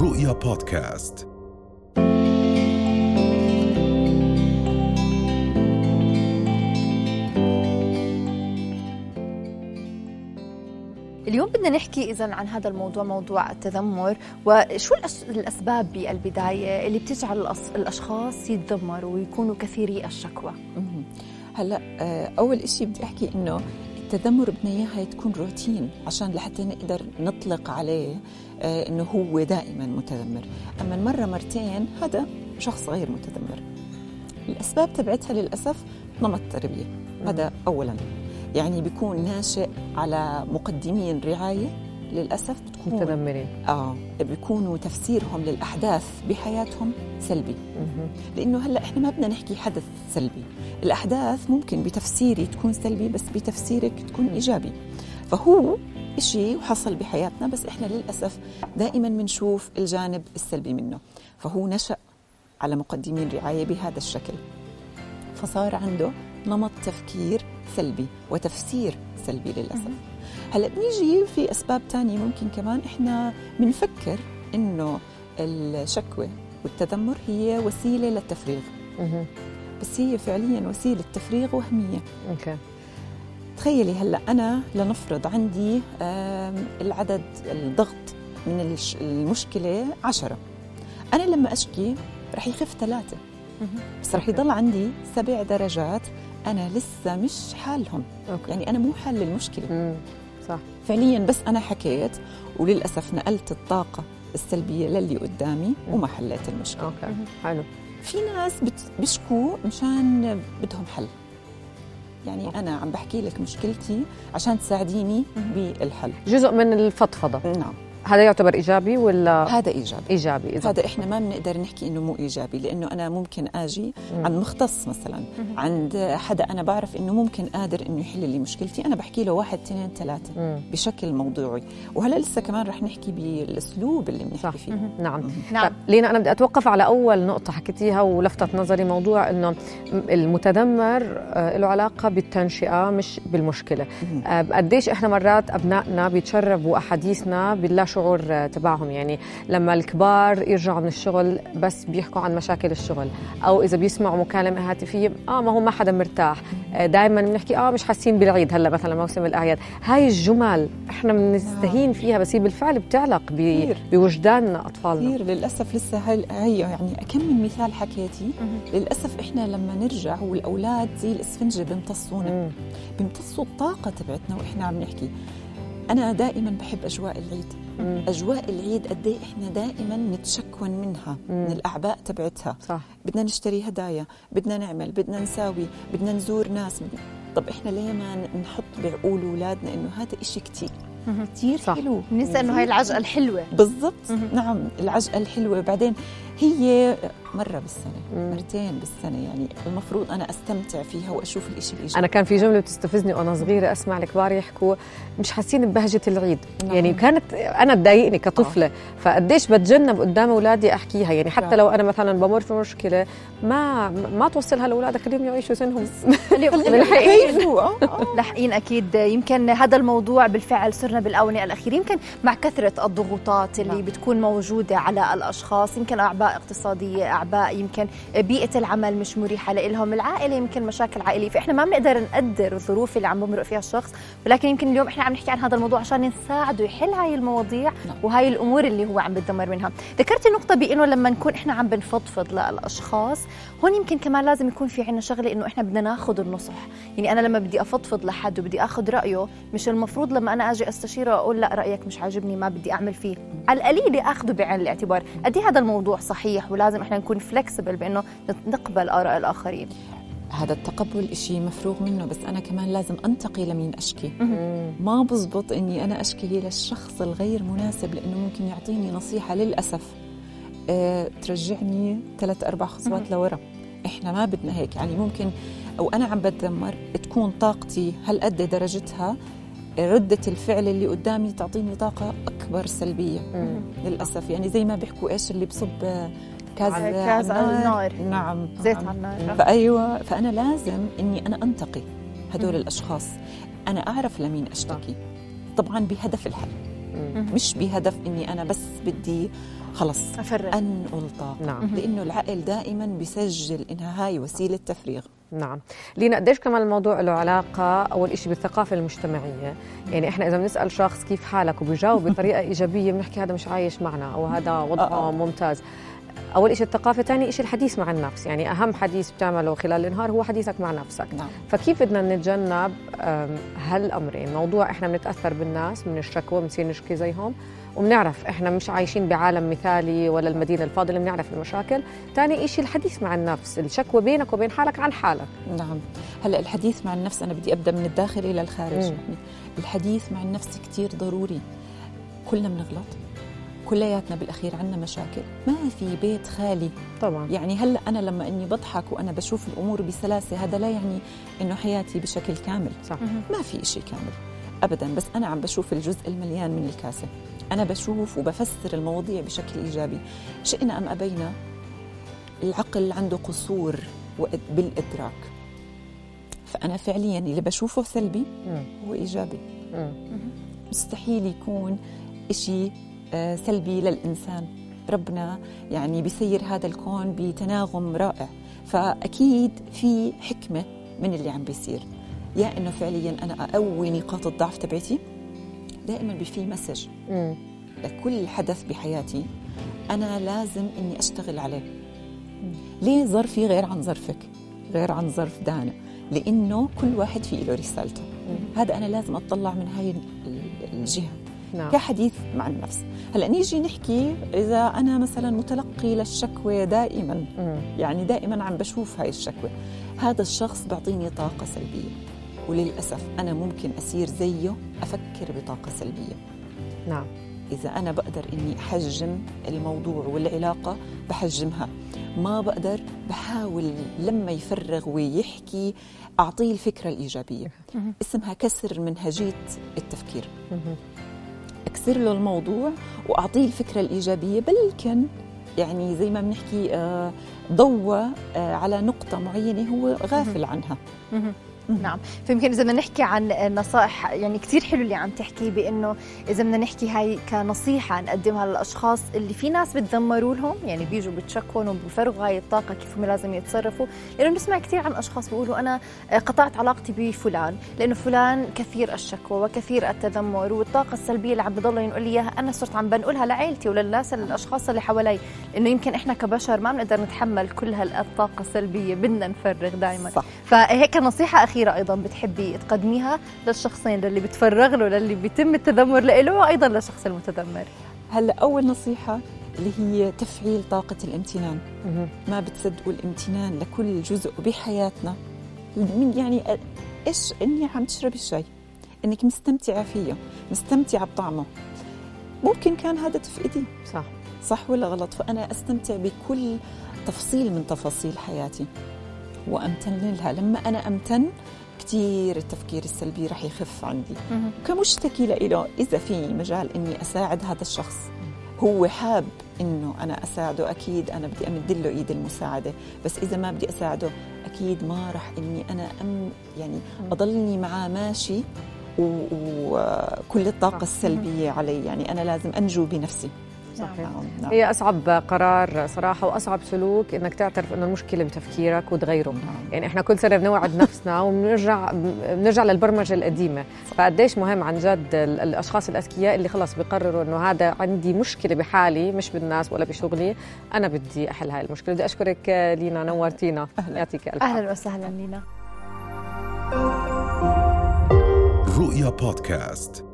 رؤيا بودكاست اليوم بدنا نحكي اذا عن هذا الموضوع موضوع التذمر وشو الأس- الأسباب بالبداية اللي بتجعل الأشخاص يتذمروا ويكونوا كثيري الشكوى. هلأ آه، أول إشي بدي أحكي إنه التذمر بدنا اياها تكون روتين عشان لحتى نقدر نطلق عليه آه، إنه هو دائما متذمر. أما مره مرتين هذا شخص غير متذمر. الأسباب تبعتها للأسف نمط تربية. هذا اولا. يعني بيكون ناشئ على مقدمين رعاية. للأسف بتكون متذمرين. آه بيكونوا تفسيرهم للأحداث بحياتهم سلبي. لأنه هلأ إحنا ما بدنا نحكي حدث سلبي. الأحداث ممكن بتفسيري تكون سلبي بس بتفسيرك تكون إيجابي. فهو إشي وحصل بحياتنا بس إحنا للأسف دائما بنشوف الجانب السلبي منه. فهو نشأ على مقدمين رعاية بهذا الشكل. فصار عنده نمط تفكير سلبي وتفسير سلبي للأسف. هلأ بنيجي في أسباب تانية ممكن كمان إحنا بنفكر إنه الشكوى والتذمر هي وسيلة للتفريغ. بس هي فعليا وسيلة تفريغ وهمية. okay. تخيلي هلأ أنا لنفرض عندي العدد الضغط من المشكلة عشرة. أنا لما أشكي رح يخف ثلاثة. بس رح يضل عندي سبع درجات أنا لسه مش حالهم. okay. يعني أنا مو حل المشكلة مم. صح. فعليا بس أنا حكيت وللأسف نقلت الطاقة السلبية للي قدامي وما حليت المشكلة. okay حلو. في ناس بيشكوا مشان بدهم حل. يعني أنا عم بحكي لك مشكلتي عشان تساعديني بالحل. جزء من الفضفضة. نعم. هذا يعتبر إيجابي ولا هذا إيجابي. إيجابي إذا؟ هذا إحنا ما بنقدر نحكي إنه مو إيجابي لأنه أنا ممكن آجي عند مختص مثلا. عند حدا أنا بعرف إنه ممكن قادر إنه يحل لي مشكلتي أنا بحكي له واحد اثنين ثلاثة مم. بشكل موضوعي. وهلا لسه كمان رح نحكي بالأسلوب اللي صح. بنحكي فيه نعم. نعم. طيب لينا أنا بدي أتوقف على أول نقطة حكيتيها ولفتت نظري موضوع إنه المتذمر آه، له علاقة بالتنشئة مش بالمشكلة. آه، قديش إحنا مرات أبنائنا بيتشربوا أحاديثنا باللا شعور آه، تبعهم. يعني لما الكبار يرجعوا من الشغل بس بيحكوا عن مشاكل الشغل أو إذا بيسمعوا مكالمة هاتفية آه ما هو ما حدا مرتاح. آه، دائما بنحكي آه مش حاسين بالعيد هلأ مثلا موسم الأعياد. هاي الجمل إحنا بنستهين فيها بس هي بالفعل بتعلق ب- كثير. بوجدان أطفالنا. كثير للأسف لسه هاي هي يعني كم من مثال حكيتي. للأسف إحنا لما نرجع والأولاد زي الإسفنجة بيمتصونا. بيمتصوا الطاقة تبعتنا وإحنا عم نحكي. أنا دائما بحب أجواء العيد. مم. أجواء العيد قد إيه إحنا دائما نتشكون منها مم. من الأعباء تبعتها. صح. بدنا نشتري هدايا بدنا نعمل بدنا نساوي بدنا نزور ناس. بدنا طب إحنا ليه ما نحط بعقول أولادنا إنه هذا إشي كتير؟ كتير صح. حلو. بننسى إنه هاي العجقة الحلوة. بالضبط. نعم العجقة الحلوة. بعدين هي مرة بالسنة مم. مرتين بالسنة يعني المفروض أنا أستمتع فيها وأشوف الإشي الايجابي أنا كان في جملة بتستفزني وأنا صغيرة أسمع الكبار يحكوا مش حاسين ببهجة العيد نعم. يعني كانت أنا تضايقني كطفلة فقديش بتجنب قدام أولادي أحكيها يعني حتى فعلا. لو أنا مثلا بمر في مشكلة ما ما توصلها لأولادك خليهم يعيشوا سنهم ملحقين آه، آه. لاحقين أكيد يمكن هذا الموضوع بالفعل صرنا بالآونة الأخيرة يمكن مع كثرة الضغوطات اللي نعم. بتكون موجودة على الأشخاص يمكن أعباء اقتصادية اعباء يمكن بيئة العمل مش مريحة لهم العائلة يمكن مشاكل عائلية. فإحنا ما بنقدر نقدر الظروف اللي عم بمرق فيها الشخص. ولكن يمكن اليوم إحنا عم نحكي عن هذا الموضوع عشان نساعده يحل هاي المواضيع نعم. وهاي الأمور اللي هو عم بتدمر منها. ذكرتي نقطه بإنه لما نكون إحنا عم بنفضفض للأشخاص هون يمكن كمان لازم يكون في عنا شغلة إنه إحنا بدنا ناخذ النصح. يعني أنا لما بدي أفضفض لحد وبدي اخذ رأيه مش المفروض لما أنا آجي أستشيره أقول لا رأيك مش عاجبني ما بدي أعمل فيه. على القليل اخذه بعين الاعتبار. قد إيه هذا الموضوع صحيح ولازم إحنا نكون فلكسبل بأنه نقبل آراء الآخرين. هذا التقبل إشي مفروغ منه بس أنا كمان لازم أنتقي لمين أشكي. ما بزبط إني أنا أشكي للشخص الغير مناسب لأنه ممكن يعطيني نصيحة للأسف. أه ترجعني ثلاث أربع خطوات لورا. إحنا ما بدنا هيك. يعني ممكن أو أنا عم بتذمر تكون طاقتي هالقد درجتها؟ ردة الفعل اللي قدامي تعطيني طاقة أكبر سلبية. للأسف. يعني زي ما بيحكوا إيش اللي بصب كاز على- كاز على النار. نعم. زيت. على النار. فأيوة فأنا لازم إني أنا أنتقي هدول الأشخاص. أنا أعرف لمين أشتكي. طبعا بهدف الحل. مش بهدف إني أنا بس بدي خلص. افرغ انقل طاقه نعم. لأنه العقل دائما بيسجل انها هاي وسيلة تفريغ. نعم. لينا قديش كمان الموضوع له علاقة أول شيء بالثقافة المجتمعية؟ يعني إحنا إذا بنسأل شخص كيف حالك وبيجاوب بطريقة إيجابية بنحكي هذا مش عايش معنا أو هذا وضعه آه. ممتاز. أول شيء الثقافة ثاني شيء الحديث مع النفس. يعني أهم حديث بتعمله خلال النهار هو حديثك مع نفسك. نعم. فكيف بدنا نتجنب أم، هالأمرين؟ موضوع إحنا بنتأثر بالناس من الشكوى بنصير نشكي زيهم وبنعرف إحنا مش عايشين بعالم مثالي ولا المدينة الفاضلة بنعرف المشاكل. ثاني شيء الحديث مع النفس الشكوى بينك وبين حالك عن حالك. نعم. هلأ الحديث مع النفس أنا بدي أبدأ من الداخل إلى الخارج. مم. الحديث مع النفس كثير ضروري. كلنا بنغلط. كلياتنا بالأخير عنا مشاكل. ما في بيت خالي. طبعا. يعني هلا أنا لما إني بضحك وأنا بشوف الأمور بسلاسة هذا لا يعني إنه حياتي بشكل كامل. صح. ما في شيء كامل. ابدا. بس أنا عم بشوف الجزء المليان من الكاسة. أنا بشوف وبفسر المواضيع بشكل إيجابي. شئنا أم أبينا العقل عنده قصور بالإدراك. فأنا فعليا اللي بشوفه سلبي. هو إيجابي. مستحيل يكون آه، سلبي للإنسان. ربنا يعني بيسير هذا الكون بتناغم رائع. فأكيد في حكمة من اللي عم بيصير. يا إنه فعليا أنا أقوي نقاط الضعف تبعتي. دائما في مسج. لكل حدث بحياتي أنا لازم إني أشتغل عليه. ليه ظرفي غير عن ظرفك؟ غير عن ظرف دانا. لأنه كل واحد في له رسالته. هذا أنا لازم أطلع من هاي ال- الجهة. نعم. كحديث مع النفس. هلا نيجي نحكي إذا أنا مثلا متلقي للشكوى دائما. مم. يعني دائما عم بشوف هاي الشكوى. هذا الشخص بيعطيني طاقة سلبية وللأسف أنا ممكن اصير زيه أفكر بطاقة سلبية. نعم. إذا أنا بقدر إني أحجم الموضوع والعلاقة بحجمها. ما بقدر بحاول لما يفرغ ويحكي أعطيه الفكرة الإيجابية. اسمها كسر منهجية التفكير. اكسر له الموضوع وأعطيه الفكرة الإيجابية بلكن يعني زي ما بنحكي آه، ضوى آه، على نقطة معينة هو غافل عنها. نعم. فيمكن إذا بدنا نحكي عن نصائح يعني كثير حلو اللي عم تحكي بإنه إذا بدنا نحكي هاي كنصيحة نقدمها للأشخاص اللي في ناس بتذمروا لهم يعني بيجوا بتشكون وبفرغوا هاي الطاقة كيف هم لازم يتصرفوا. لأنه بنسمع كثير عن أشخاص بيقولوا أنا قطعت علاقتي بفلان لأنه فلان كثير الشكوى وكثير التذمر والطاقة السلبية اللي عم بضل ينقل لي إياها أنا صرت عم بنقلها لعائلتي وللناس الاشخاص اللي حوالي. لأنه يمكن إحنا كبشر ما بنقدر نتحمل كل هالطاقة السلبية بدنا نفرغ دائما فهيك نصيحة أخيرة أيضا بتحبي تقدميها للشخصين للي بتفرغ له للي بيتم التذمر له وأيضا للشخص المتذمر. هلا أول نصيحة اللي هي تفعيل طاقة الامتنان. ما بتصدقوا الامتنان لكل جزء بحياتنا. من يعني إيش إني عم تشربي الشاي إنك مستمتعة فيه مستمتعة بطعمه. ممكن كان هذا تفقدي. صح. صح ولا غلط؟ فأنا أستمتع بكل تفصيل من تفاصيل حياتي. وأمتن لها لما أنا أمتن كتير التفكير السلبي رح يخف عندي. كمشتكي له إذا في مجال إني أساعد هذا الشخص هو حاب إنه أنا أساعده أكيد أنا بدي أمد له إيد المساعدة. بس إذا ما بدي أساعده أكيد ما رح إني أنا أم يعني أضلني معاه ماشي وكل الطاقة السلبية علي. يعني أنا لازم أنجو بنفسي. صحيح. نعم. نعم. هي أصعب قرار صراحة وأصعب سلوك إنك تعترف إنه المشكلة بتفكيرك وتغيره نعم. يعني إحنا كل سنة بنوعد نفسنا وبنرجع بنرجع للبرمجة القديمة. فقديش مهم عن جد ال- الأشخاص الأذكياء اللي خلص بيقرروا إنه هذا عندي مشكلة بحالي مش بالناس ولا بشغلي أنا بدي أحل هاي المشكلة. بدي أشكرك لينا نورتينا. يعطيك ألف عافية. أهلا وسهلا لينا. رؤيا بودكاست.